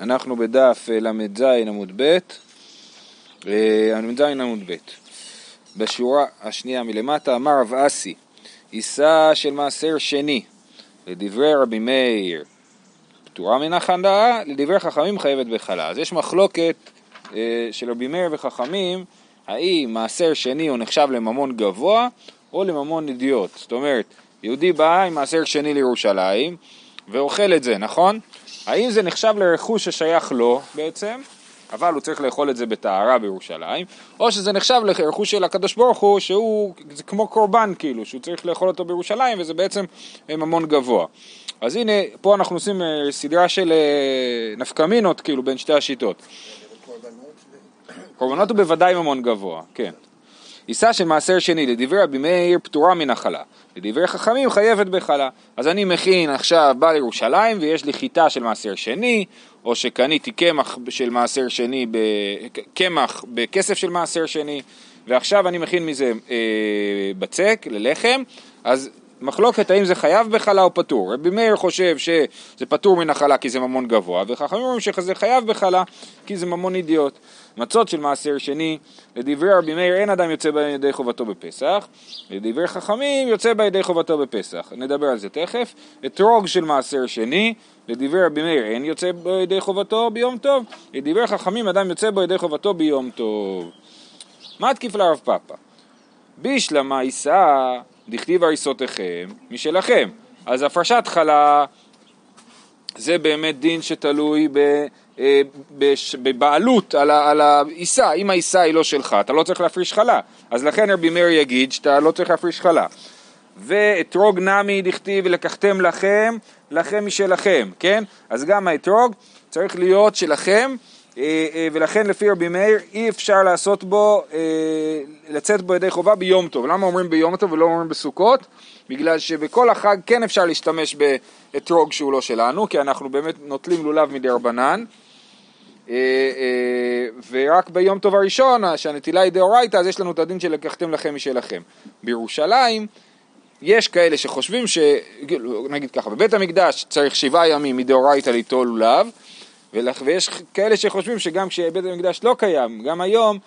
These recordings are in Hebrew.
אנחנו בדף אה, ל"ז עמוד ב', אה, ל"ז עמוד ב'. בשורה השנייה מלמטה אמר רב אסי, עיסה של מעשר שני, לדברי רבי מאיר, פטורה מן החנדה, לדברי חכמים חייבת בחלה. אז יש מחלוקת אה, של רבי מאיר וחכמים, האם מעשר שני הוא נחשב לממון גבוה או לממון אידיוט. זאת אומרת, יהודי בא עם מעשר שני לירושלים ואוכל את זה, נכון? האם זה נחשב לרכוש ששייך לו בעצם, אבל הוא צריך לאכול את זה בטהרה בירושלים, או שזה נחשב לרכוש של הקדוש ברוך הוא, שהוא, זה כמו קורבן כאילו, שהוא צריך לאכול אותו בירושלים, וזה בעצם ממון גבוה. אז הנה, פה אנחנו עושים אה, סדרה של אה, נפקמינות כאילו בין שתי השיטות. קורבנות הוא בוודאי ממון גבוה, כן. עיסה של מעשר שני, לדברי רבי מאיר פטורה מן החלה, לדברי חכמים חייבת בחלה. אז אני מכין עכשיו, בא לירושלים ויש לי חיטה של מעשר שני, או שקניתי קמח של מעשר שני, קמח בכסף של מעשר שני, ועכשיו אני מכין מזה אה, בצק ללחם, אז מחלוקת האם זה חייב בחלה או פטור. רבי מאיר חושב שזה פטור מן החלה כי זה ממון גבוה, וחכמים אומרים שזה חייב בחלה כי זה ממון אידיוט. מצות של מעשר שני, לדברי רבי מאיר אין אדם יוצא בידי חובתו בפסח, לדברי חכמים יוצא בידי חובתו בפסח. נדבר על זה תכף. אתרוג של מעשר שני, לדברי רבי מאיר אין יוצא בידי חובתו ביום טוב, לדברי חכמים אדם יוצא בידי חובתו ביום טוב. מה תקיף לרב פאפא? בישלמה יישא דכתיב הריסותיכם משלכם. אז הפרשת חלה זה באמת דין שתלוי ב... אה, בבעלות על העיסה, אם העיסה היא לא שלך, אתה לא צריך להפריש חלה, אז לכן רבי מאיר יגיד שאתה לא צריך להפריש חלה. ואתרוג נמי דכתיב ולקחתם לכם, לכם משלכם, כן? אז גם האתרוג צריך להיות שלכם, אה, אה, ולכן לפי רבי מאיר אי אפשר לעשות בו, לצאת בו ידי חובה ביום טוב. למה אומרים ביום טוב ולא אומרים בסוכות? בגלל שבכל החג כן אפשר להשתמש באתרוג שהוא לא שלנו, כי אנחנו באמת נוטלים לולב מדי רבנן. אה, ורק ביום טוב הראשון, שהנטילה היא דאורייתא, אז יש לנו את הדין של לקחתם לכם משלכם. בירושלים יש כאלה שחושבים ש... נגיד ככה, בבית המקדש צריך שבעה ימים מדאורייתא ליטול לולב, ויש כאלה שחושבים שגם כשבית המקדש לא קיים, גם היום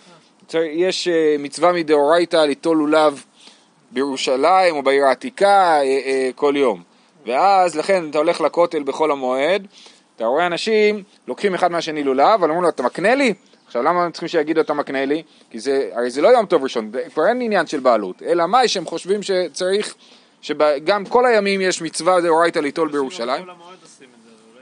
יש אה, מצווה מדאורייתא ליטול לולב בירושלים או בעיר העתיקה כל יום. ואז לכן אתה הולך לכותל בחול המועד, אתה רואה אנשים לוקחים אחד מהשני לולב, אבל אומרים לו, אתה מקנה לי? עכשיו למה הם צריכים שיגידו אתה מקנה לי? כי זה, הרי זה לא יום טוב ראשון, כבר אין עניין של בעלות, אלא מה שהם חושבים שצריך, שגם כל הימים יש מצווה דאורייתא ליטול בירושלים.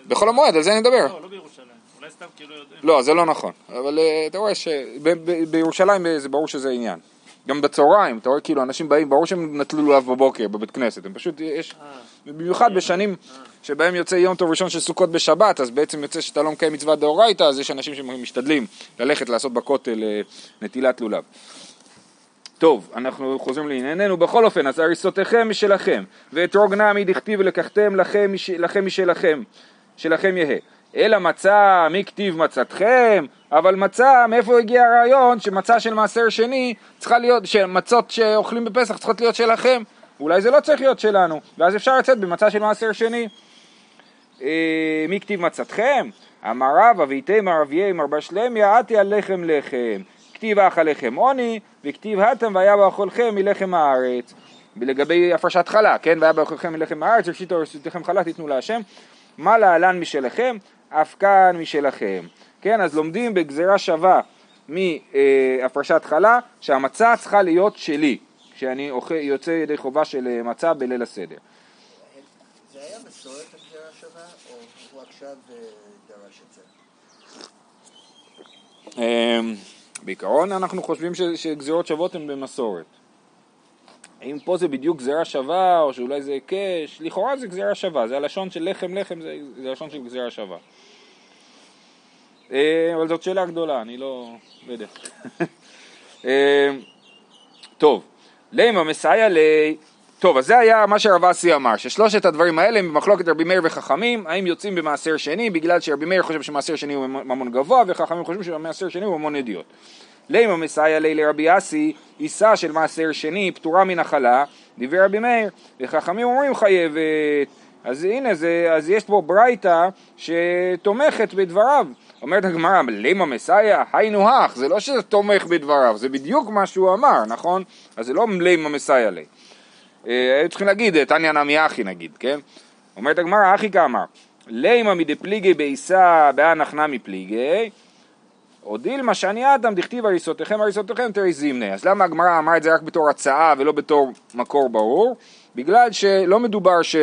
בחול המועד, על זה אני מדבר. לא, לא בירושלים, אולי סתם כאילו יודעים. לא, זה לא נכון, אבל אה, אתה רואה שבירושלים זה ברור שזה עניין. גם בצהריים, אתה רואה כאילו אנשים באים, ברור שהם נטלו לולב בבוקר בבית כנסת, הם פשוט, יש, אה. במיוחד בשנים שבהם יוצא יום טוב ראשון של סוכות בשבת, אז בעצם יוצא שאתה לא מקיים מצוות דאורייתא, אז יש אנשים שמשתדלים ללכת לעשות בכותל אה, נטילת לולב. טוב, אנחנו חוזרים לענייננו, בכל אופן, אז הריסותיכם משלכם, ואתרוג נמי דכתיב ולקחתם לכם, לכם משלכם, שלכם יהא. אלא מצה, מי כתיב מצתכם? אבל מצה, מאיפה הגיע הרעיון שמצה של מעשר שני צריכה להיות, שמצות שאוכלים בפסח צריכות להיות שלכם? אולי זה לא צריך להיות שלנו, ואז אפשר לצאת במצה של מעשר שני. אה, מי כתיב מצתכם? אמר רבא ואיתם ערביי מר שלמיה עתי על לחם לחם. כתיב אך הלחם עוני, וכתיב התם והיה באכולכם מלחם הארץ. לגבי הפרשת חלה, כן? והיה באכולכם מלחם הארץ, ראשית רשותכם חלה תיתנו להשם. מה להלן משלכם? אף כאן משלכם. כן, אז לומדים בגזירה שווה מהפרשת חלה, שהמצה צריכה להיות שלי, כשאני יוצא ידי חובה של אה, מצה בליל הסדר. זה היה מסורת הגזירה שווה, או הוא עכשיו אה, דרש את זה? אמ, בעיקרון אנחנו חושבים שגזירות שוות הן במסורת. האם פה זה בדיוק גזירה שווה, או שאולי זה היקש, לכאורה זה גזירה שווה, זה הלשון של לחם לחם, זה, זה הלשון של גזירה שווה. אה, אבל זאת שאלה גדולה, אני לא, לא יודע. אה, טוב, לימה מסייע ל... טוב, אז זה היה מה שרב אסי אמר, ששלושת הדברים האלה הם במחלוקת רבי מאיר וחכמים, האם יוצאים במעשר שני, בגלל שרבי מאיר חושב שמעשר שני הוא ממון גבוה, וחכמים חושבים שמעשר שני הוא ממון ידיעות. לימה מסייע לי לרבי אסי, עיסה של מעשר שני, פטורה מן החלה, דיבר רבי מאיר, וחכמים אומרים חייבת, אז הנה, זה, אז יש פה ברייתא שתומכת בדבריו. אומרת הגמרא, לימה מסייע, היינו הך, זה לא שזה תומך בדבריו, זה בדיוק מה שהוא אמר, נכון? אז זה לא לימה מסייע לי. אה, היו צריכים להגיד, תניא נמי אחי נגיד, כן? אומרת הגמרא, אחי כאמר, לימה מדפליגי בעיסה באנח נמי פליגי, או דילמה שאני אדם דכתיב הריסותיכם הריסותיכם תרי זימנה. אז למה הגמרא אמרה את זה רק בתור הצעה ולא בתור מקור ברור? בגלל שלא מדובר ש...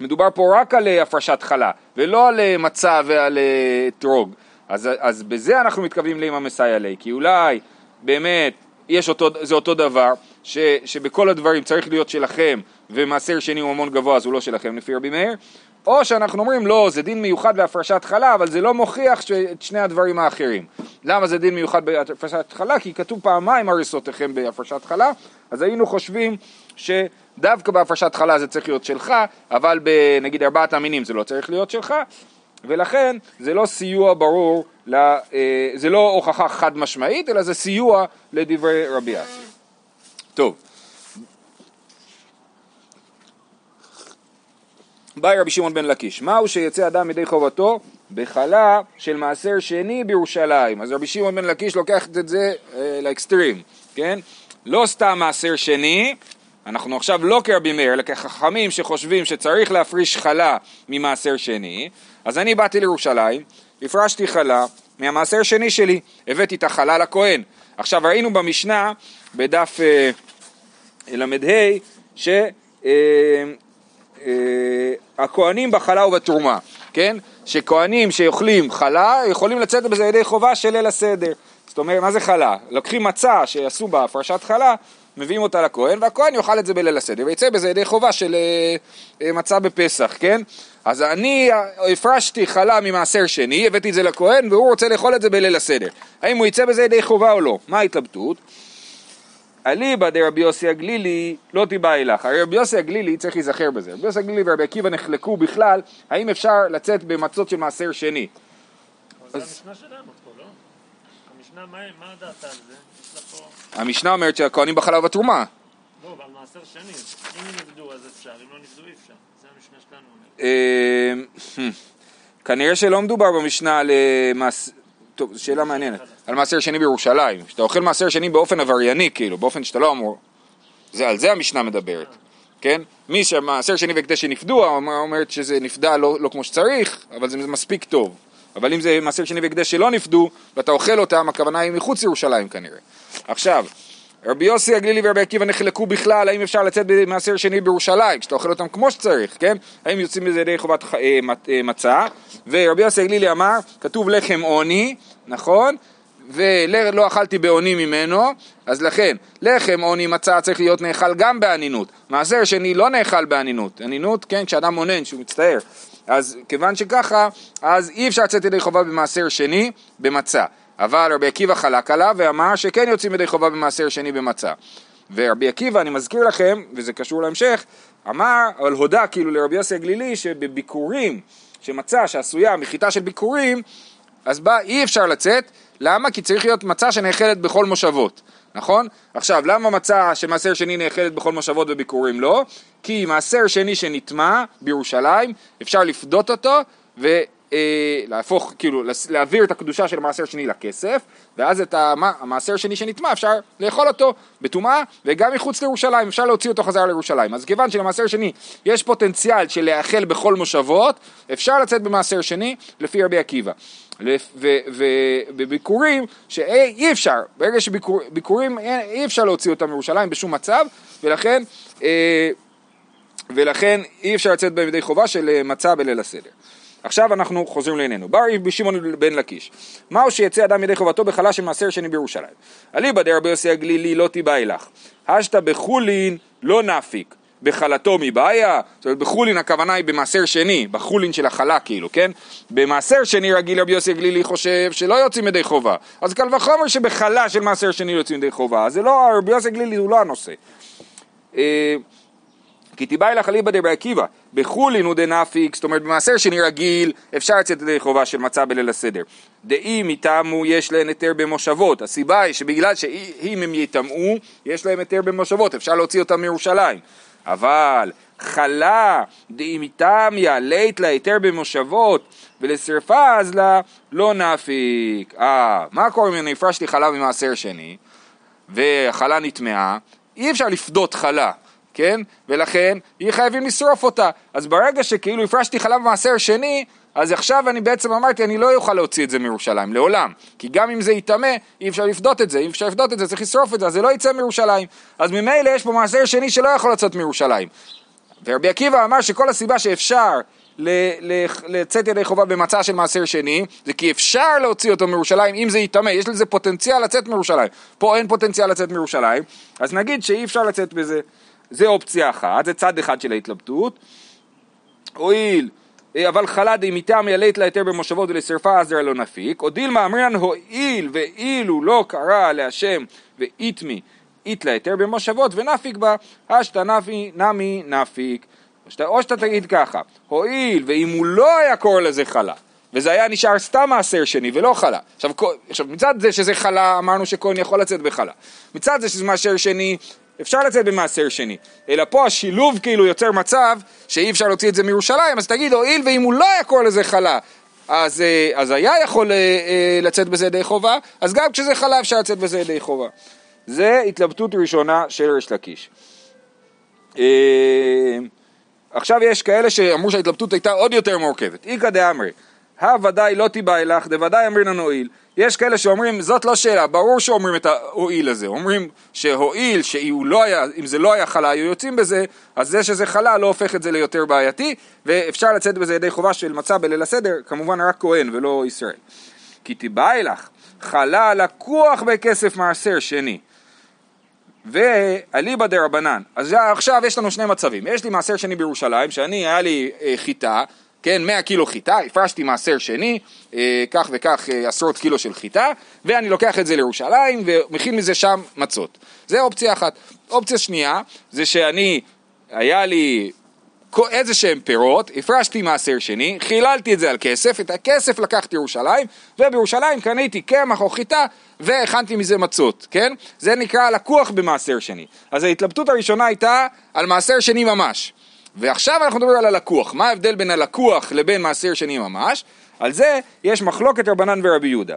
מדובר פה רק על אה, הפרשת חלה, ולא על אה, מצה ועל אה, אתרוג. אז, אז בזה אנחנו מתכוונים לאמא מסייע לי, כי אולי באמת יש אותו, זה אותו דבר, ש, שבכל הדברים צריך להיות שלכם, ומעשר שני הוא ממון גבוה אז הוא לא שלכם לפי רבי מאיר, או שאנחנו אומרים לא, זה דין מיוחד בהפרשת חלה, אבל זה לא מוכיח את שני הדברים האחרים. למה זה דין מיוחד בהפרשת חלה? כי כתוב פעמיים הריסותיכם בהפרשת חלה, אז היינו חושבים שדווקא בהפרשת חלה זה צריך להיות שלך, אבל נגיד ארבעת המינים זה לא צריך להיות שלך, ולכן זה לא סיוע ברור, אה, זה לא הוכחה חד משמעית, אלא זה סיוע לדברי רבי אסי. טוב. באי רבי שמעון בן לקיש, מהו שיצא אדם ידי חובתו? בחלה של מעשר שני בירושלים. אז רבי שמעון בן לקיש לוקח את זה אה, לאקסטרים, כן? לא סתם מעשר שני, אנחנו עכשיו לא כרבי מאיר, אלא כחכמים שחושבים שצריך להפריש חלה ממעשר שני, אז אני באתי לירושלים, הפרשתי חלה מהמעשר שני שלי, הבאתי את החלה לכהן. עכשיו ראינו במשנה, בדף אה, ל"ה, ש... אה, הכהנים בחלה ובתרומה, כן? שכהנים שאוכלים חלה יכולים לצאת בזה ידי חובה של ליל הסדר. זאת אומרת, מה זה חלה? לוקחים מצה שעשו בה הפרשת חלה, מביאים אותה לכהן, והכהן יאכל את זה בליל הסדר, ויצא בזה ידי חובה של אה, אה, מצה בפסח, כן? אז אני הפרשתי חלה ממעשר שני, הבאתי את זה לכהן, והוא רוצה לאכול את זה בליל הסדר. האם הוא יצא בזה ידי חובה או לא? מה ההתלבטות? אליבא דרבי יוסי הגלילי לא תיבא אלך. הרי רבי יוסי הגלילי צריך להיזכר בזה. רבי יוסי הגלילי ורבי עקיבא נחלקו בכלל, האם אפשר לצאת במצות של מעשר שני. אבל זה המשנה שלנו פה, לא? המשנה, מה מה דעתה על זה? פה... המשנה אומרת שהכהנים בחלה ובתרומה. לא, אבל מעשר שני. אם נבדו אז אפשר, אם לא נבדו אי אפשר. זה המשנה שלנו אומרת. אה, כנראה שלא מדובר במשנה. טוב, זו שאלה מעניינת. על מעשר שני בירושלים. כשאתה אוכל מעשר שני באופן עברייני, כאילו, באופן שאתה לא אמור... זה, על זה המשנה מדברת, כן? מי שמעשר שני והקדש שנפדו, אומרת שזה נפדה לא, לא כמו שצריך, אבל זה מספיק טוב. אבל אם זה מעשר שני והקדש שלא נפדו, ואתה אוכל אותם, הכוונה היא מחוץ לירושלים כנראה. עכשיו, רבי יוסי הגלילי ורבי עקיבא נחלקו בכלל, האם אפשר לצאת במעשר שני בירושלים, כשאתה אוכל אותם כמו שצריך, כן? האם יוצאים בזה ידי חובת אה, אה, מצה? ורבי יוסי הגלילי אמר, כתוב לחם עוני, נכון? ולא אכלתי בעוני ממנו, אז לכן לחם עוני מצה צריך להיות נאכל גם באנינות. מעשר שני לא נאכל באנינות. אנינות, כן, כשאדם אונן, שהוא מצטער. אז כיוון שככה, אז אי אפשר לצאת ידי חובה במעשר שני במצה. אבל רבי עקיבא חלק עליו ואמר שכן יוצאים ידי חובה במעשר שני במצה. ורבי עקיבא, אני מזכיר לכם, וזה קשור להמשך, אמר, אבל הודה כאילו לרבי יוסי הגלילי שבביקורים, שמצה שעשויה מחיטה של ביקורים, אז בה אי אפשר לצאת, למה? כי צריך להיות מצה שנאכלת בכל מושבות, נכון? עכשיו, למה מצה שמעשר שני נאכלת בכל מושבות וביקורים לא? כי מעשר שני שנטמע בירושלים, אפשר לפדות אותו ו... אה, להפוך, כאילו, להעביר את הקדושה של המעשר שני לכסף, ואז את המעשר שני שנטמע אפשר לאכול אותו בטומאה, וגם מחוץ לירושלים, אפשר להוציא אותו חזרה לירושלים. אז כיוון שלמעשר שני יש פוטנציאל של להאכל בכל מושבות, אפשר לצאת במעשר שני לפי רבי עקיבא. ובביקורים שאי אפשר, ברגע שביקורים אי אפשר להוציא אותם מירושלים בשום מצב, ולכן, אה, ולכן אי אפשר לצאת בהם ידי חובה של אה, מצה בליל הסדר. עכשיו אנחנו חוזרים לעינינו. בר בשמעון בן לקיש. מהו שיצא אדם ידי חובתו בחלה של מעשר שני בירושלים? אליבא דרבי יוסי הגלילי לא תיבא אלך. השתא בחולין לא נפיק. בחלתו מבעיה, זאת אומרת בחולין הכוונה היא במעשר שני, בחולין של החלה כאילו, כן? במעשר שני רגיל רבי יוסי הגלילי חושב שלא יוצאים ידי חובה, אז קל וחומר שבחלה של מעשר שני יוצאים ידי חובה, זה לא, רבי יוסי הגלילי הוא לא הנושא. כי תיבאי לך אליבא דרבי עקיבא, בחולין הוא דנפיק, זאת אומרת במעשר שני רגיל אפשר לצאת ידי חובה של מצה בליל הסדר. דאי מטעמו יש להן היתר במושבות, הסיבה היא שבגלל שאם הם יטמאו יש להם היתר במושבות, אפשר להוציא אותם מירושלים. אבל חלה דאימיתמיה לית להיתר במושבות ולשרפה אז לה לא נפיק. אה, מה קורה אם אני הפרשתי חלה ממעשר שני והחלה נטמעה? אי אפשר לפדות חלה, כן? ולכן יהיה חייבים לשרוף אותה. אז ברגע שכאילו הפרשתי חלה במעשר שני, אז עכשיו אני בעצם אמרתי, אני לא אוכל להוציא את זה מירושלים, לעולם. כי גם אם זה ייטמא, אי אפשר לפדות את זה, אי אפשר לפדות את זה, צריך לשרוף את זה, אז זה לא יצא מירושלים. אז ממילא יש פה מעשר שני שלא יכול לצאת מירושלים. ורבי עקיבא אמר שכל הסיבה שאפשר לצאת ידי חובה במצע של מעשר שני, זה כי אפשר להוציא אותו מירושלים אם זה ייטמא, יש לזה פוטנציאל לצאת מירושלים. פה אין פוטנציאל לצאת מירושלים, אז נגיד שאי אפשר לצאת בזה. זה אופציה אחת, זה צד אחד של ההתלבטות. הואיל אה, אבל חלה דמיתם ילט להיתר במושבות ולשרפה עזר לא נפיק, או דילמה אמרינן הואיל ואילו לא קרא להשם ואיתמי אית להיתר במושבות ונפיק בה, אשתא נפי נמי נפיק. או שאתה תגיד ככה, הואיל ואם הוא לא היה קורא לזה חלה, וזה היה נשאר סתם מעשר שני ולא חלה. עכשיו, עכשיו מצד זה שזה חלה, אמרנו שכהן יכול לצאת בחלה. מצד זה שזה מעשר שני, אפשר לצאת במעשר שני. אלא פה השילוב כאילו יוצר מצב שאי אפשר להוציא את זה מירושלים, אז תגיד, הואיל ואם הוא לא היה קורא לזה חלה, אז, אה, אז היה יכול אה, אה, לצאת בזה ידי חובה, אז גם כשזה חלה אפשר לצאת בזה ידי חובה. זה התלבטות ראשונה של ריש לקיש. עכשיו יש כאלה שאמרו שההתלבטות הייתה עוד יותר מורכבת. איכא דאמרי, הוודאי לא תיבאי לך, דוודאי אמרינן הואיל. יש כאלה שאומרים, זאת לא שאלה, ברור שאומרים את ההואיל הזה. אומרים שהואיל, שאם לא היה, זה לא היה חלה, היו יוצאים בזה, אז זה שזה חלה לא הופך את זה ליותר בעייתי, ואפשר לצאת בזה ידי חובה של מצה בליל הסדר, כמובן רק כהן ולא ישראל. כי תיבאי לך, חלה לקוח בכסף מעשר שני. ואליבא דה רבנן. אז עכשיו יש לנו שני מצבים. יש לי מעשר שני בירושלים, שאני, היה לי אה, חיטה, כן, 100 קילו חיטה, הפרשתי מעשר שני, אה, כך וכך אה, עשרות קילו של חיטה, ואני לוקח את זה לירושלים ומכין מזה שם מצות. זה אופציה אחת. אופציה שנייה, זה שאני, היה לי איזה שהם פירות, הפרשתי מעשר שני, חיללתי את זה על כסף, את הכסף לקחתי ירושלים, ובירושלים קניתי קמח או חיטה והכנתי מזה מצות, כן? זה נקרא לקוח במעשר שני. אז ההתלבטות הראשונה הייתה על מעשר שני ממש. ועכשיו אנחנו מדברים על הלקוח. מה ההבדל בין הלקוח לבין מעשר שני ממש? על זה יש מחלוקת רבנן ורבי יהודה.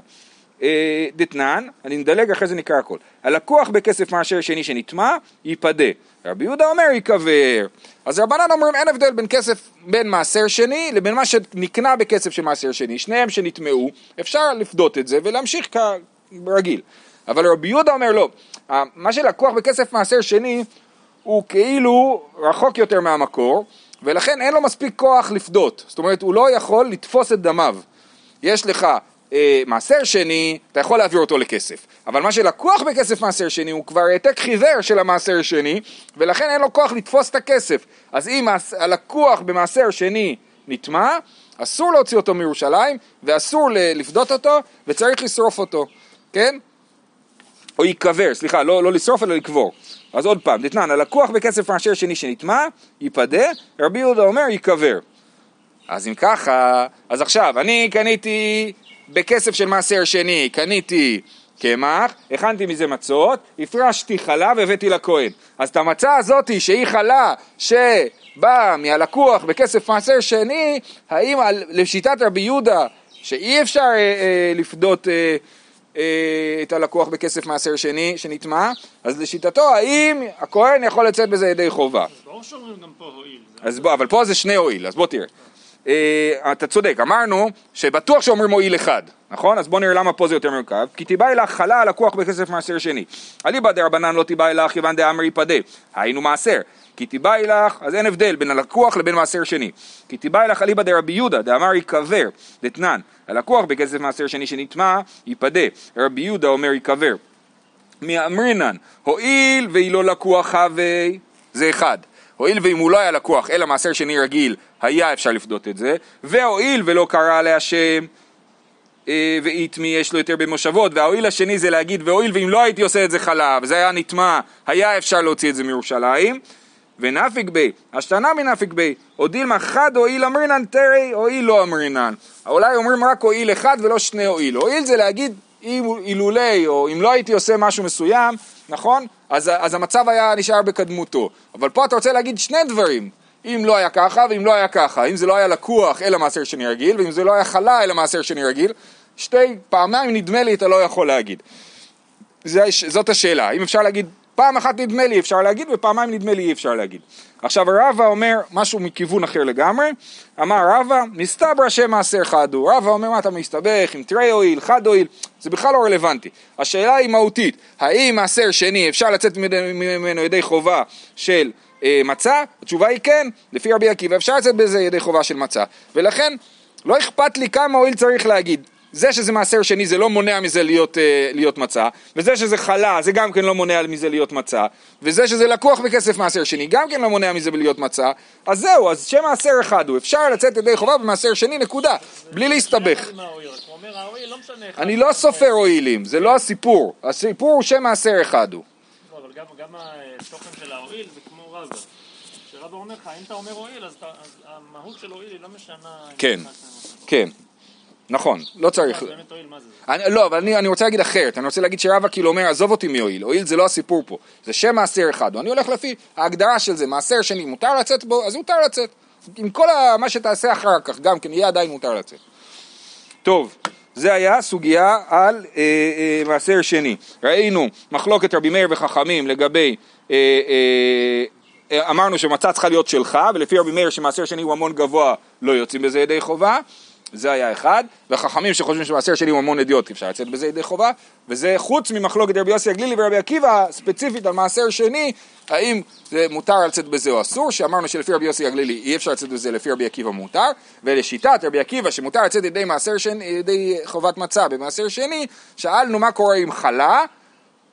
אה, דתנן, אני מדלג אחרי זה נקרא הכל. הלקוח בכסף מעשר שני שנטמע, ייפדה. רבי יהודה אומר ייקבר. אז רבנן אומרים אין הבדל בין כסף, בין מעשר שני לבין מה שנקנה בכסף של מעשר שני. שניהם שנטמעו, אפשר לפדות את זה ולהמשיך כרגיל. אבל רבי יהודה אומר לא, מה שלקוח בכסף מעשר שני הוא כאילו רחוק יותר מהמקור, ולכן אין לו מספיק כוח לפדות. זאת אומרת, הוא לא יכול לתפוס את דמיו. יש לך אה, מעשר שני, אתה יכול להעביר אותו לכסף. אבל מה שלקוח בכסף מעשר שני הוא כבר העתק חיוור של המעשר שני, ולכן אין לו כוח לתפוס את הכסף. אז אם הלקוח במעשר שני נטמע, אסור להוציא אותו מירושלים, ואסור לפדות אותו, וצריך לשרוף אותו, כן? או ייקבר, סליחה, לא, לא לשרוף אלא לקבור. אז עוד פעם, דתנן, הלקוח בכסף מעשר שני שנטמע, ייפדה, רבי יהודה אומר ייקבר. אז אם ככה, אז עכשיו, אני קניתי בכסף של מעשר שני, קניתי קמח, הכנתי מזה מצות, הפרשתי חלה והבאתי לכהן. אז את המצה הזאתי שהיא חלה שבאה מהלקוח בכסף מעשר שני, האם על, לשיטת רבי יהודה שאי אפשר אה, אה, לפדות אה, את הלקוח בכסף מעשר שני שנטמע, אז לשיטתו האם הכהן יכול לצאת בזה ידי חובה. ברור שאומרים גם פה הועיל. אז בוא, אבל פה זה שני הועיל, אז בוא תראה. אה, אתה צודק, אמרנו שבטוח שאומרים מועיל אחד, נכון? אז בוא נראה למה פה זה יותר מורכב. כי תיבאי לך חלה הלקוח בכסף מעשר שני. אליבא דרבנן לא תיבאי לך כיוון דאמרי פדה, היינו מעשר. כי תיבאי לך, אז אין הבדל בין הלקוח לבין מעשר שני. כי תיבאי לך אליבא דרבי יהודה, דאמר ייקבר, דתנן, הלקוח בכסף מעשר שני שנטמע, ייפדה. רבי יהודה אומר ייקבר. מאמרינן, הואיל והיא לא לקוח הווי, זה אחד. הואיל ואם הוא לא היה לקוח אלא מעשר שני רגיל, היה אפשר לפדות את זה, והואיל ולא קרא להשם אה, ואיתמי יש לו יותר במושבות, וההואיל השני זה להגיד והואיל ואם לא הייתי עושה את זה חלב, וזה היה נטמע, היה אפשר להוציא את זה מירושלים, ונפיק בי, השתנה מנפיק בי, או דילמה חד הואיל אמרינן תרי, הואיל לא אמרינן. אולי אומרים רק הואיל אחד ולא שני הואיל. הואיל זה להגיד אילולי, או אם לא הייתי עושה משהו מסוים, נכון? אז, אז המצב היה נשאר בקדמותו. אבל פה אתה רוצה להגיד שני דברים. אם לא היה ככה ואם לא היה ככה, אם זה לא היה לקוח אלא מעשר שני רגיל, ואם זה לא היה חלה אלא מעשר שני רגיל, שתי פעמיים נדמה לי אתה לא יכול להגיד. זה, זאת השאלה, אם אפשר להגיד פעם אחת נדמה לי אפשר להגיד ופעמיים נדמה לי אי אפשר להגיד. עכשיו רבא אומר משהו מכיוון אחר לגמרי, אמר רבא, מסתברא שם מעשר חד הוא, רבא אומר מה אתה מסתבך עם תרי הואיל, חד הואיל, זה בכלל לא רלוונטי. השאלה היא מהותית, האם מעשר שני אפשר לצאת ממנו ידי חובה של אה, מצה? התשובה היא כן, לפי רבי עקיבא אפשר לצאת בזה ידי חובה של מצה, ולכן לא אכפת לי כמה הואיל צריך להגיד. זה שזה מעשר שני זה לא מונע מזה להיות, אה, להיות מצה, וזה שזה חלה זה גם כן לא מונע מזה להיות מצה, וזה שזה לקוח בכסף מעשר שני גם כן לא מונע מזה להיות מצה, אז זהו, אז שם מעשר אחד הוא, אפשר לצאת ידי חובה במעשר שני נקודה, בלי להסתבך. אני לא סופר הואילים, זה לא הסיפור, הסיפור הוא שם מעשר אחד הוא. לא, אבל גם התוכן של ההואיל זה כמו רבא. שרבא אומר לך, אם אתה אומר הואיל, אז המהות של הואיל היא לא משנה... כן, כן. נכון, לא צריך. אני, לא, אבל אני, אני רוצה להגיד אחרת, אני רוצה להגיד שרבא כאילו אומר, עזוב אותי מהואיל, הואיל זה לא הסיפור פה, זה שם מעשר אחד, ואני הולך לפי ההגדרה של זה, מעשר שני, מותר לצאת בו, אז מותר לצאת. עם כל מה שתעשה אחר כך, גם כן, יהיה עדיין מותר לצאת. טוב, זה היה סוגיה על אה, אה, מעשר שני. ראינו מחלוקת רבי מאיר וחכמים לגבי, אה, אה, אה אמרנו שמצה צריכה להיות שלך, ולפי רבי מאיר שמעשר שני הוא המון גבוה, לא יוצאים בזה ידי חובה. זה היה אחד, והחכמים שחושבים שמעשר שלי הוא המון אדיוט, אפשר לצאת בזה ידי חובה, וזה חוץ ממחלוקת רבי יוסי הגלילי ורבי עקיבא, ספציפית על מעשר שני, האם זה מותר לצאת בזה או אסור, שאמרנו שלפי רבי יוסי הגלילי אי אפשר לצאת בזה, לפי רבי עקיבא מותר, ולשיטת רבי עקיבא שמותר לצאת ידי שני, ידי חובת מצה במעשר שני, שאלנו מה קורה עם חלה,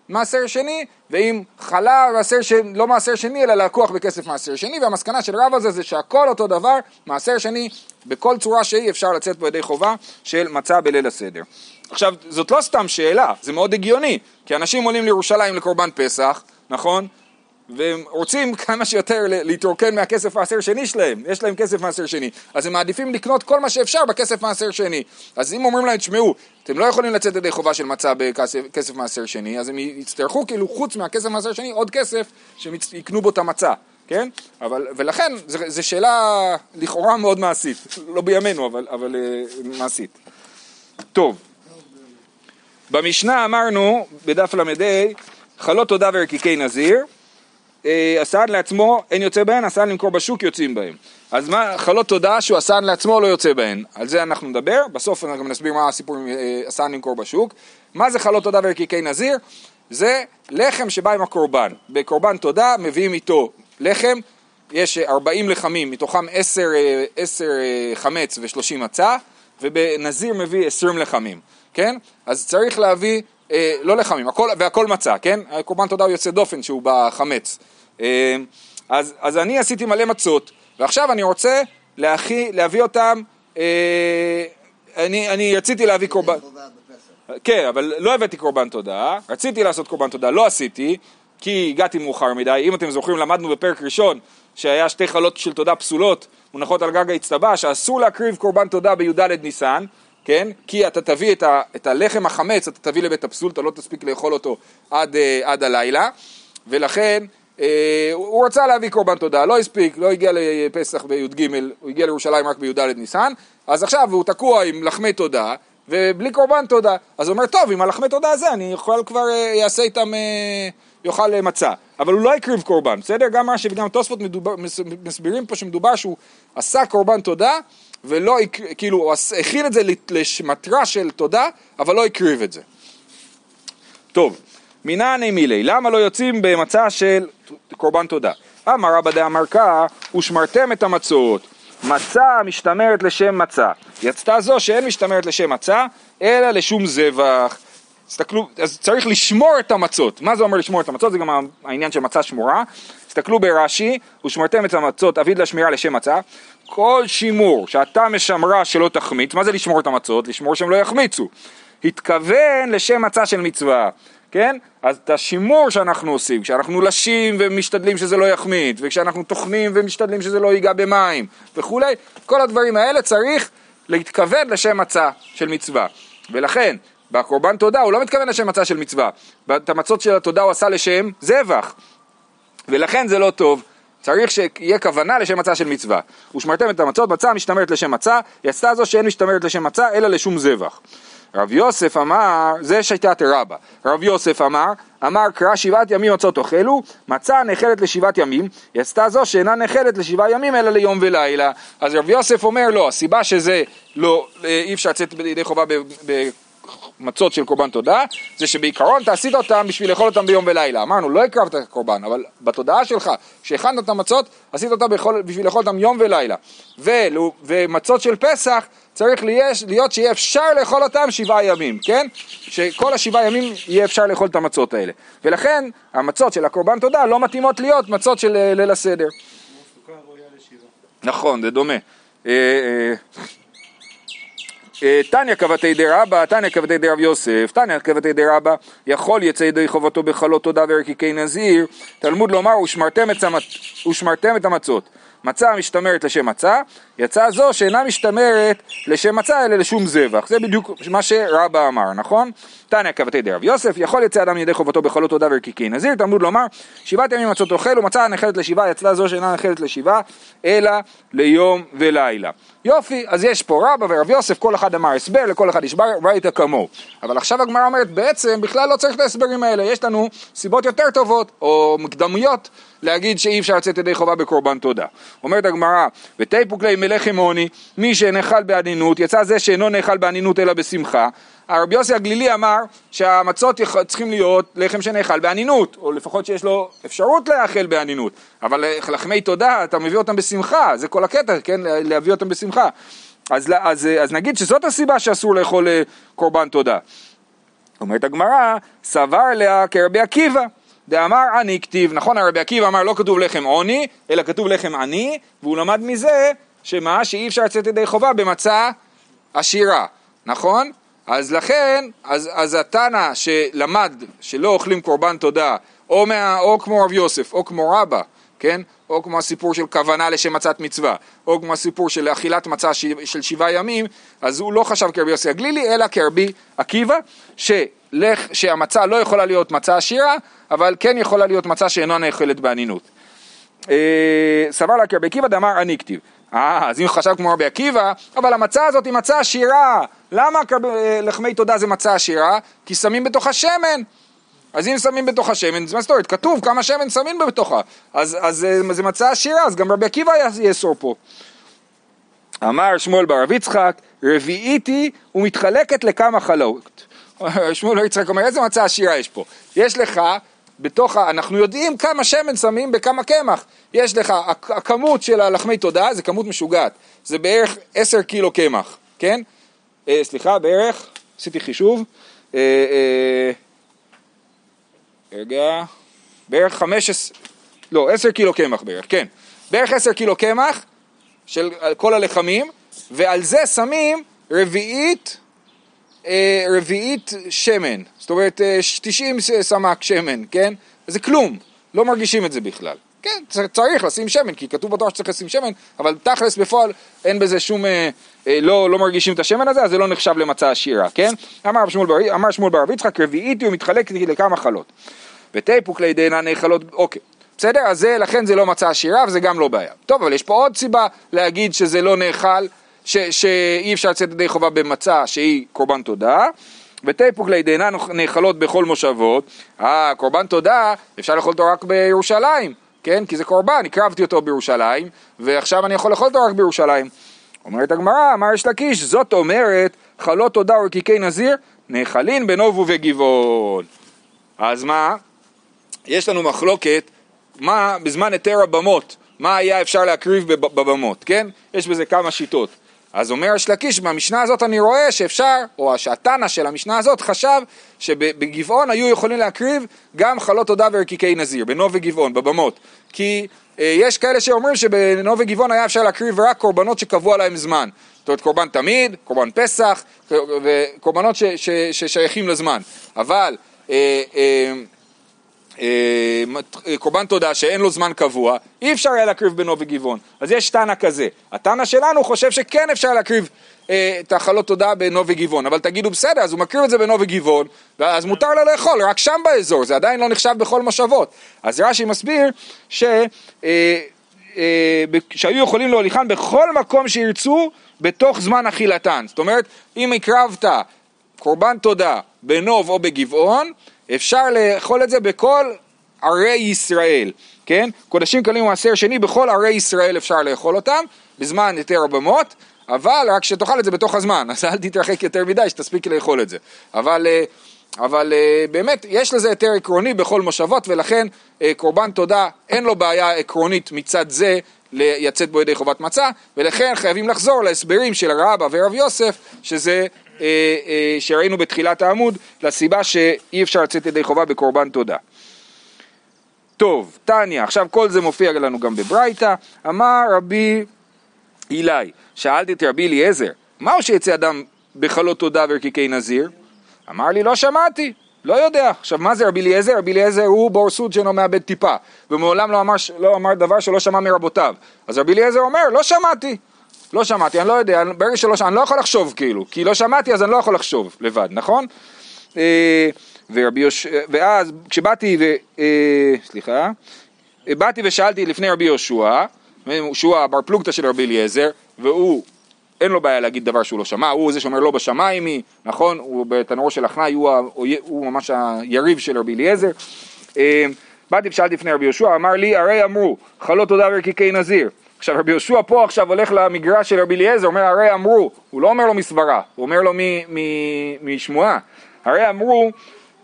מעשר שני, ואם חלה מעשר שני, לא מעשר שני אלא לקוח בכסף מעשר שני, והמסקנה של רב הזה זה שהכל אותו דבר, מעשר שני, בכל צורה שהיא אפשר לצאת בו ידי חובה של מצה בליל הסדר. עכשיו, זאת לא סתם שאלה, זה מאוד הגיוני, כי אנשים עולים לירושלים לקורבן פסח, נכון? והם רוצים כמה שיותר להתרוקן מהכסף מעשר שני שלהם, יש להם כסף מעשר שני, אז הם מעדיפים לקנות כל מה שאפשר בכסף מעשר שני. אז אם אומרים להם, תשמעו, אתם לא יכולים לצאת ידי חובה של מצה בכסף מעשר שני, אז הם יצטרכו כאילו חוץ מהכסף מעשר שני עוד כסף שהם יקנו בו את המצה, כן? אבל, ולכן זו שאלה לכאורה מאוד מעשית, לא בימינו אבל, אבל אה, מעשית. טוב, במשנה אמרנו, בדף ל"ה, חלות תודה ורקיקי נזיר אסן אה, לעצמו אין יוצא בהן, אסן למכור בשוק יוצאים בהן. אז מה, חלות תודה שהוא אסן לעצמו לא יוצא בהן, על זה אנחנו נדבר, בסוף אנחנו גם נסביר מה הסיפור עם אה, אסן למכור בשוק. מה זה חלות תודה ורקיקי נזיר? זה לחם שבא עם הקורבן. בקורבן תודה מביאים איתו לחם, יש 40 לחמים, מתוכם 10, 10 אה, חמץ ו-30 מצה, ובנזיר מביא 20 לחמים, כן? אז צריך להביא אה, לא לחמים, הכל, והכל מצה, כן? קורבן תודה הוא יוצא דופן שהוא בחמץ. אה, אז, אז אני עשיתי מלא מצות, ועכשיו אני רוצה להכי, להביא אותם, אה, אני, אני רציתי להביא קורבן... כן, אבל לא הבאתי קורבן תודה, רציתי לעשות קורבן תודה, לא עשיתי, כי הגעתי מאוחר מדי. אם אתם זוכרים, למדנו בפרק ראשון שהיה שתי חלות של תודה פסולות מונחות על גג האצטבה, שאסור להקריב קורבן תודה בי"ד ניסן, כן? כי אתה תביא את, ה, את הלחם החמץ, אתה תביא לבית הפסול, אתה לא תספיק לאכול אותו עד, אה, עד הלילה, ולכן הוא רצה להביא קורבן תודה, לא הספיק, לא הגיע לפסח בי"ג, הוא הגיע לירושלים רק בי"ד ניסן, אז עכשיו הוא תקוע עם לחמי תודה, ובלי קורבן תודה. אז הוא אומר, טוב, עם הלחמי תודה הזה אני יכול כבר, אה, יעשה איתם, אה, יאכל מצה. אבל הוא לא הקריב קורבן, בסדר? גם רש"י וגם תוספות מסבירים פה שמדובר שהוא עשה קורבן תודה, ולא, כאילו, הוא הכין את זה למטרה של תודה, אבל לא הקריב את זה. טוב, מנעני מילי, למה לא יוצאים במצע של קורבן תודה? אמר רבא דאמר קא, ושמרתם את המצות, מצה משתמרת לשם מצה. יצתה זו שאין משתמרת לשם מצה, אלא לשום זבח. תסתכלו, אז צריך לשמור את המצות. מה זה אומר לשמור את המצות? זה גם העניין של מצה שמורה. תסתכלו ברש"י, ושמרתם את המצות אביד לשמירה לשם מצה. כל שימור שאתה משמרה שלא תחמיץ, מה זה לשמור את המצות? לשמור שהם לא יחמיצו. התכוון לשם מצה של מצווה, כן? אז את השימור שאנחנו עושים, כשאנחנו לשים ומשתדלים שזה לא יחמיץ, וכשאנחנו טוחנים ומשתדלים שזה לא ייגע במים וכולי, כל הדברים האלה צריך להתכוון לשם מצה של מצווה. ולכן בקורבן תודה הוא לא מתכוון לשם מצה של מצווה, את המצות של התודה הוא עשה לשם זבח, ולכן זה לא טוב. צריך שיהיה כוונה לשם מצה של מצווה. ושמרתם את המצות, מצה משתמרת לשם מצה, יצתה זו שאין משתמרת לשם מצה, אלא לשום זבח. רב יוסף אמר, זה שיטת רבא, רב יוסף אמר, אמר קרא שבעת ימים מצות תאכלו, מצה נאכלת לשבעת ימים, יצתה זו שאינה נאכלת לשבעה ימים אלא ליום ולילה. אז רב יוסף אומר לא, הסיבה שזה לא, אי אפשר לצאת בידי חובה מצות של קורבן תודה, זה שבעיקרון אתה עשית אותם בשביל לאכול אותם ביום ולילה. אמרנו, לא הקרבת את הקורבן, אבל בתודעה שלך, כשהכנת את המצות, עשית אותם בשביל לאכול אותם יום ולילה. ולו, ומצות של פסח, צריך להיות שיהיה אפשר לאכול אותם שבעה ימים, כן? שכל השבעה ימים יהיה אפשר לאכול את המצות האלה. ולכן, המצות של הקורבן תודה לא מתאימות להיות מצות של אה, ליל הסדר. נכון, זה דומה. אה, תניא כבתי דרבא, תניא כבתי דרב יוסף, תניא כבתי דרבא, יכול יצא ידי חובתו בחלות תודה וערכיקי נזיר, תלמוד לומר ושמרתם את, המצות. מצה משתמרת לשם מצה, יצאה זו שאינה משתמרת לשם מצה אלא לשום זבח. זה בדיוק מה שרבא אמר, נכון? תניא כבתי דרב יוסף, יכול יצא אדם ידי חובתו בחלות תודה וערכיקי נזיר, תלמוד לומר, שבעת ימים מצות אוכל ומצה נחלת לשבעה, יצאה זו שאינה נחלת לשבעה, אלא ליום ולילה. יופי, אז יש פה רבא ורב יוסף, כל אחד אמר הסבר, לכל אחד יש ברייתא כמוהו. אבל עכשיו הגמרא אומרת, בעצם בכלל לא צריך את ההסברים האלה, יש לנו סיבות יותר טובות, או מקדמיות, להגיד שאי אפשר לצאת ידי חובה בקורבן תודה. אומרת הגמרא, ותיפוק ליה מלחם עוני, מי שנאכל בעדינות, יצא זה שאינו נאכל בעדינות אלא בשמחה. הרבי יוסי הגלילי אמר שהמצות צריכים להיות לחם שנאכל באנינות, או לפחות שיש לו אפשרות לאכל באנינות, אבל לחמי תודה אתה מביא אותם בשמחה, זה כל הקטע, כן, להביא אותם בשמחה. אז, אז, אז נגיד שזאת הסיבה שאסור לאכול אה, קורבן תודה. אומרת הגמרא, סבר עליה כרבי עקיבא. דאמר עני כתיב, נכון הרבי עקיבא אמר לא כתוב לחם עוני, אלא כתוב לחם עני, והוא למד מזה שמה? שאי אפשר לצאת ידי חובה במצה עשירה, נכון? אז לכן, אז, אז התנא שלמד שלא אוכלים קורבן תודה, או, מה, או כמו רב יוסף, או כמו רבא, כן? או כמו הסיפור של כוונה לשם מצת מצווה, או כמו הסיפור של אכילת מצה ש... של שבעה ימים, אז הוא לא חשב כרבי יוסי הגלילי, אלא כרבי עקיבא, שלך, שהמצה לא יכולה להיות מצה עשירה, אבל כן יכולה להיות מצה שאינה נאכלת באנינות. אה, סבר לה כרבי עקיבא דאמר אני כתיב. אה, אז אם חשב כמו רבי עקיבא, אבל המצה הזאת היא מצה עשירה. למה לחמי תודה זה מצה עשירה? כי שמים בתוכה שמן. אז אם שמים בתוכה שמן, מה זאת אומרת? כתוב כמה שמן שמים בתוכה. אז, אז אה, זה מצה עשירה, אז גם רבי עקיבא יאסור פה. אמר שמואל בר יצחק, רביעיתי ומתחלקת לכמה חלאות. שמואל בר יצחק אומר, איזה מצה עשירה יש פה? יש לך בתוך, אנחנו יודעים כמה שמן שמים בכמה קמח. יש לך, הכמות של הלחמי תודה זה כמות משוגעת, זה בערך עשר קילו קמח, כן? אה, סליחה, בערך, עשיתי חישוב, אה, אה, רגע, בערך חמש עשרה, לא, עשר קילו קמח בערך, כן, בערך עשר קילו קמח של כל הלחמים, ועל זה שמים רביעית, אה, רביעית שמן, זאת אומרת 90 אה, סמ"ק שמן, כן? זה כלום, לא מרגישים את זה בכלל. כן, צריך לשים שמן, כי כתוב בתורה שצריך לשים שמן, אבל תכלס בפועל אין בזה שום, אה, אה, לא, לא מרגישים את השמן הזה, אז זה לא נחשב למצה עשירה, כן? אמר שמואל בר, יצחק, רביעיתי ומתחלק לכמה חלות. ותיפוק לידי אינן נאכלות, אוקיי. בסדר? אז זה, לכן זה לא מצה עשירה וזה גם לא בעיה. טוב, אבל יש פה עוד סיבה להגיד שזה לא נאכל, ש, שאי אפשר לצאת ידי חובה במצה שהיא קורבן תודה. ותיפוק לידי אינן נאכלות בכל מושבות. אה, קורבן תודה, אפשר לאכול אותו רק בירושלים. כן? כי זה קורבן, הקרבתי אותו בירושלים, ועכשיו אני יכול לאכול אותו רק בירושלים. אומרת הגמרא, אמר יש לקיש, זאת אומרת, חלות תודה ורקיקי נזיר, נאכלין בנובו וגבעון. אז מה? יש לנו מחלוקת, מה בזמן היתר הבמות, מה היה אפשר להקריב בבמות, כן? יש בזה כמה שיטות. אז אומר השלקיש, מהמשנה הזאת אני רואה שאפשר, או שהתנא של המשנה הזאת חשב שבגבעון היו יכולים להקריב גם חלות תודה ורקיקי נזיר, בנוב וגבעון, בבמות. כי אה, יש כאלה שאומרים שבנוב וגבעון היה אפשר להקריב רק קורבנות שקבוע להם זמן. זאת אומרת קורבן תמיד, קורבן פסח, וקורבנות ששייכים לזמן. אבל אה, אה, קורבן תודה שאין לו זמן קבוע, אי אפשר היה להקריב בנו וגבעון. אז יש תנא כזה. התנא שלנו חושב שכן אפשר להקריב אה, את החלות תודה בנו וגבעון, אבל תגידו בסדר, אז הוא מקריב את זה בנו וגבעון, אז מותר לו לאכול, רק שם באזור, זה עדיין לא נחשב בכל מושבות. אז רש"י מסביר ש... אה, אה, שהיו יכולים להוליכן בכל מקום שירצו בתוך זמן אכילתן. זאת אומרת, אם הקרבת קורבן תודה בנוב או בגבעון, אפשר לאכול את זה בכל ערי ישראל, כן? קודשים קלים ומעשר שני, בכל ערי ישראל אפשר לאכול אותם, בזמן היתר הבמות, אבל רק שתאכל את זה בתוך הזמן, אז אל תתרחק יותר מדי, שתספיק לאכול את זה. אבל, אה, אבל אה, באמת, יש לזה היתר עקרוני בכל מושבות, ולכן אה, קורבן תודה, אין לו בעיה עקרונית מצד זה לצאת בו ידי חובת מצה, ולכן חייבים לחזור להסברים של רבא ורב יוסף, שזה שראינו בתחילת העמוד, לסיבה שאי אפשר לצאת ידי חובה בקורבן תודה. טוב, טניה, עכשיו כל זה מופיע לנו גם בברייתא, אמר רבי הילי, שאלתי את רבי אליעזר, מהו שיצא אדם בחלות תודה ורקיקי נזיר? אמר לי, לא שמעתי, לא יודע. עכשיו, מה זה רבי אליעזר? רבי אליעזר הוא בור סוד שאינו מאבד טיפה, ומעולם לא אמר, לא אמר דבר שלא שמע מרבותיו. אז רבי אליעזר אומר, לא שמעתי. לא שמעתי, אני לא יודע, ברגע שלא שמעתי, אני לא יכול לחשוב כאילו, כי לא שמעתי אז אני לא יכול לחשוב לבד, נכון? אה, ורבי יוש... ואז כשבאתי ו... אה, סליחה, אה, באתי ושאלתי לפני רבי יהושע, שהוא הבר פלוגתא של רבי אליעזר, והוא, אין לו בעיה להגיד דבר שהוא לא שמע, הוא זה שאומר לא בשמיים היא, נכון? הוא בתנורו של אחנאי, הוא, הוא, ממש היריב של רבי אליעזר. באתי ושאלתי לפני רבי יהושע, אמר לי, הרי אמרו, חלות תודה ורקיקי נזיר. עכשיו רבי יהושע פה עכשיו הולך למגרש של רבי אליעזר, אומר הרי אמרו, הוא לא אומר לו מסברה, הוא אומר לו משמועה, הרי אמרו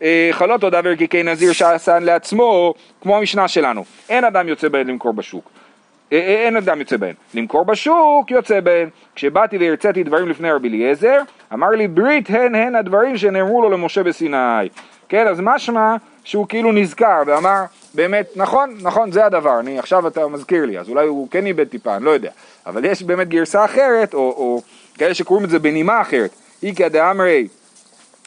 אה, חלות תודה ורקיקי נזיר שעשן לעצמו, כמו המשנה שלנו, אין אדם יוצא בהן למכור בשוק. אה, אה, אין אדם יוצא בהן. למכור בשוק יוצא בהן. כשבאתי והרציתי דברים לפני רבי אליעזר, אמר לי ברית הן הן הדברים שנאמרו לו למשה בסיני. כן, אז משמע שהוא כאילו נזכר ואמר, באמת, נכון, נכון, זה הדבר, אני, עכשיו אתה מזכיר לי, אז אולי הוא כן איבד טיפה, אני לא יודע. אבל יש באמת גרסה אחרת, או, או כאלה שקוראים את זה בנימה אחרת. איכא דאמרי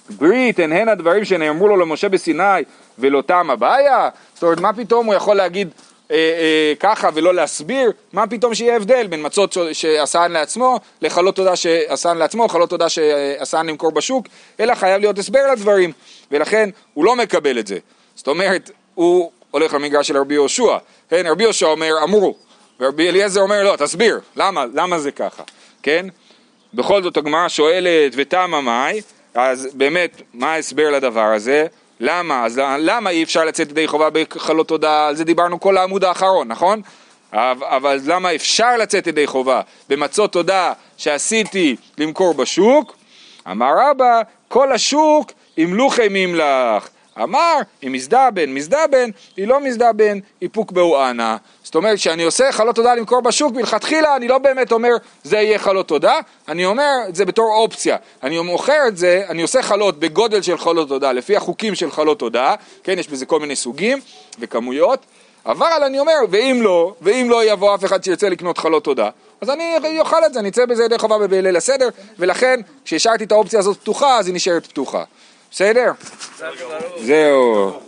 ברית הן הן הדברים שנאמרו לו למשה בסיני ולא טעם הבעיה? זאת אומרת, מה פתאום הוא יכול להגיד אה, אה, ככה ולא להסביר? מה פתאום שיהיה הבדל בין מצות שעשן לעצמו לחלות תודה שעשן לעצמו, חלות תודה שעשן למכור בשוק, אלא חייב להיות הסבר לדברים, ולכן הוא לא מקבל את זה. זאת אומרת, הוא הולך למגרש של רבי יהושע, כן, רבי יהושע אומר אמרו, ורבי אליעזר אומר לא, תסביר, למה, למה זה ככה, כן? בכל זאת הגמרא שואלת ותמה מאי, אז באמת, מה ההסבר לדבר הזה? למה? אז למה אי אפשר לצאת ידי חובה בחלות תודה? על זה דיברנו כל העמוד האחרון, נכון? אבל למה אפשר לצאת ידי חובה במצות תודה שעשיתי למכור בשוק? אמר רבא, כל השוק ימלוכי ממלך. אמר, אם מזדבן, מזדבן, היא לא מזדבן, איפוק באואנה. זאת אומרת, כשאני עושה חלות תודה למכור בשוק, מלכתחילה אני לא באמת אומר זה יהיה חלות תודה, אני אומר את זה בתור אופציה. אני מוכר את זה, אני עושה חלות בגודל של חלות תודה, לפי החוקים של חלות תודה, כן, יש בזה כל מיני סוגים וכמויות, אבל אני אומר, ואם לא, ואם לא יבוא אף אחד שירצה לקנות חלות תודה, אז אני אוכל את זה, אני אצא בזה ידי חובה בליל הסדר, ולכן כשהשארתי את האופציה הזאת פתוחה, אז היא נשארת פתוחה. בסדר? זהו.